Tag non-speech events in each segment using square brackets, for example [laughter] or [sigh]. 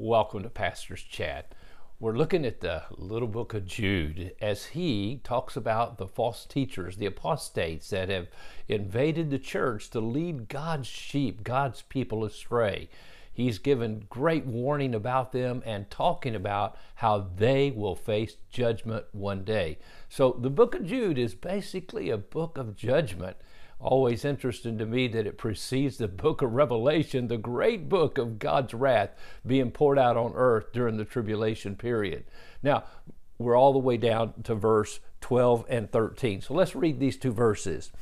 Welcome to Pastor's Chat. We're looking at the little book of Jude as he talks about the false teachers, the apostates that have invaded the church to lead God's sheep, God's people astray. He's given great warning about them and talking about how they will face judgment one day. So the book of Jude is basically a book of judgment always interesting to me that it precedes the book of Revelation, the great book of God's wrath being poured out on earth during the tribulation period. Now, we're all the way down to verse 12 and 13. So let's read these two verses.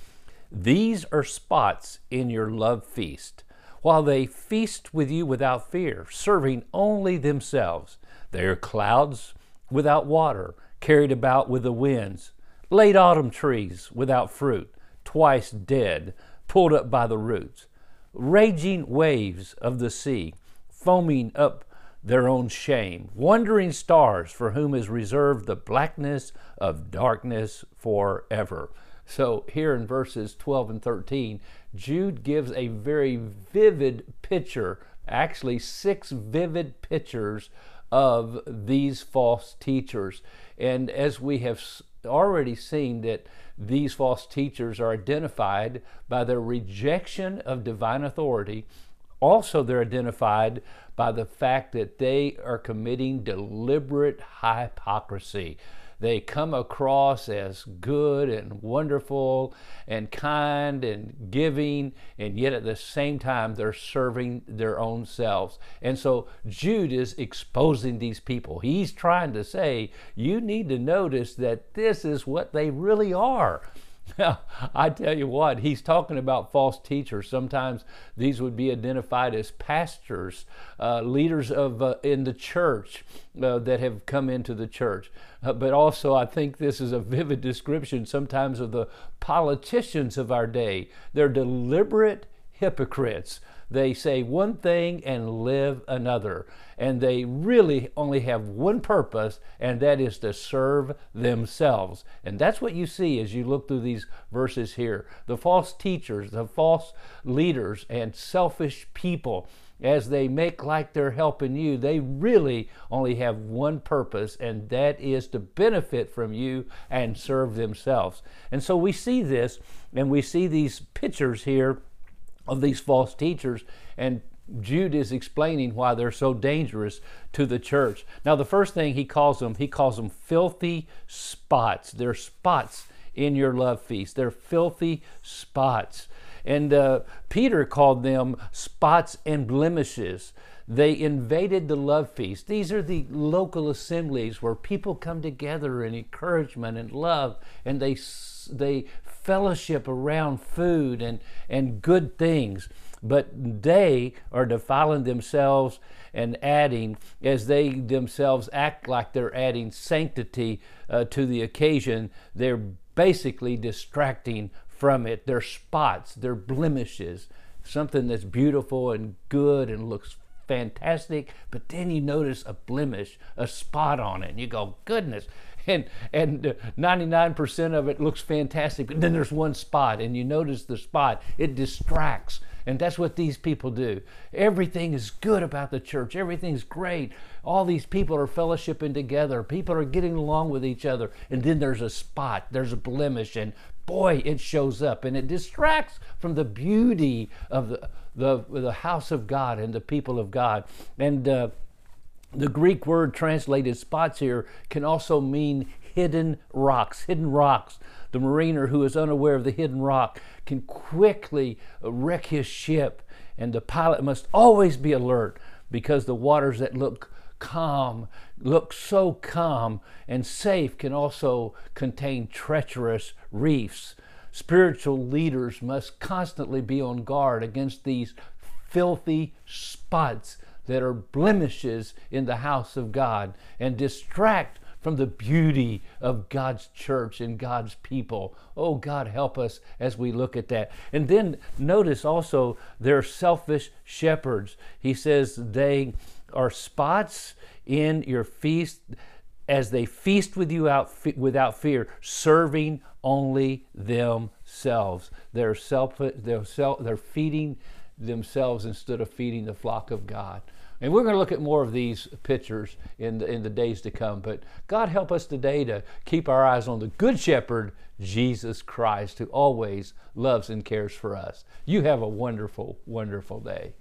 These are spots in your love feast, while they feast with you without fear, serving only themselves. They are clouds without water, carried about with the winds, late autumn trees without fruit twice dead, pulled up by the roots, raging waves of the sea, foaming up their own shame, wandering stars for whom is reserved the blackness of darkness forever. So, here in verses 12 and 13, Jude gives a very vivid picture, actually, six vivid pictures of these false teachers. And as we have already seen that these false teachers are identified by their rejection of divine authority. Also, they're identified by the fact that they are committing deliberate hypocrisy. They come across as good and wonderful and kind and giving, and yet at the same time they're serving their own selves. And so Jude is exposing these people. He's trying to say, you need to notice that this is what they really are. Now, [laughs] I tell you what, he's talking about false teachers. Sometimes these would be identified as pastors, uh, leaders of uh, in the church uh, that have come into the church. Uh, but also, I think this is a vivid description sometimes of the politicians of our day. They're deliberate hypocrites. They say one thing and live another. And they really only have one purpose, and that is to serve themselves. And that's what you see as you look through these verses here. The false teachers, the false leaders, and selfish people as they make like they're helping you, they really only have one purpose, and that is to benefit from you and serve themselves. And so we see this, and we see these pictures here of these false teachers, and Jude is explaining why they're so dangerous to the church. Now, the first thing he calls them, he calls them filthy spots. They're spots in your love feast. They're filthy spots. And uh, Peter called them spots and blemishes. They invaded the love feast. These are the local assemblies where people come together in encouragement and love, and they they fellowship around food and, and good things. But they are defiling themselves and adding, as they themselves act like they're adding sanctity uh, to the occasion, they're basically distracting from it. They're spots, they're blemishes, something that's beautiful and good and looks fantastic, but then you notice a blemish, a spot on it, and you go, goodness, and and 99% of it looks fantastic but then there's one spot and you notice the spot it distracts and that's what these people do. Everything is good about the church. Everything's great. All these people are fellowshipping together. People are getting along with each other. And then there's a spot there's a blemish and boy it shows up. And it distracts from the beauty of the the, the house of god and the people of god. And uh, the Greek word translated spots here can also mean hidden rocks, hidden rocks. The mariner who is unaware of the hidden rock can quickly wreck his ship, and the pilot must always be alert because the waters that look calm, look so calm and safe, can also contain treacherous reefs. Spiritual leaders must constantly be on guard against these filthy spots that are blemishes in the house of God and distract from the beauty of God's church and God's people. Oh, God, help us as we look at that. And then notice also they're selfish shepherds. He says they are spots in your feast as they feast with you out without fear, serving only themselves. They're self, they're, self, they're feeding themselves instead of feeding the flock of God. And we're going to look at more of these pictures in the, in the days to come. But God help us today to keep our eyes on the Good Shepherd, Jesus Christ, who always loves and cares for us. You have a wonderful, wonderful day.